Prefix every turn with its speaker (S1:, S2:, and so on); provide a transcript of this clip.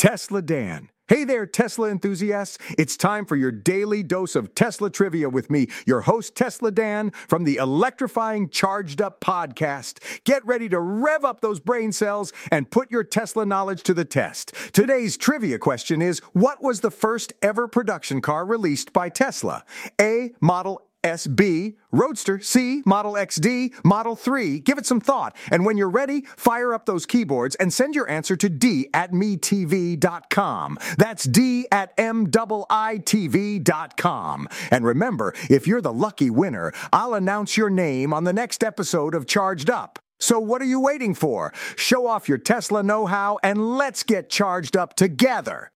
S1: Tesla Dan. Hey there, Tesla enthusiasts. It's time for your daily dose of Tesla trivia with me, your host, Tesla Dan, from the electrifying Charged Up podcast. Get ready to rev up those brain cells and put your Tesla knowledge to the test. Today's trivia question is What was the first ever production car released by Tesla? A. Model SB, Roadster, C, Model XD, Model 3. Give it some thought. And when you're ready, fire up those keyboards and send your answer to D at metv.com. That's D at M-I-I-T-V.com. And remember, if you're the lucky winner, I'll announce your name on the next episode of Charged Up. So what are you waiting for? Show off your Tesla know-how and let's get charged up together.